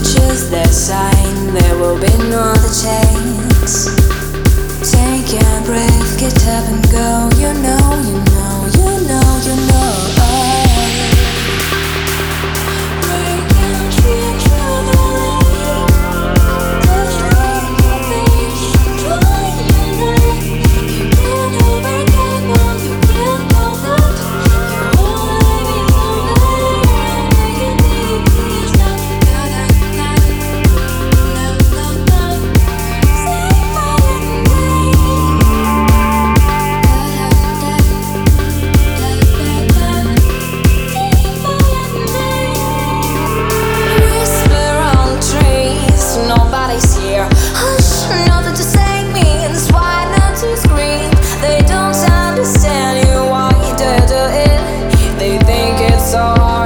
pictures, their sign, there will be no other chance. Take a breath, get up and go, you know. so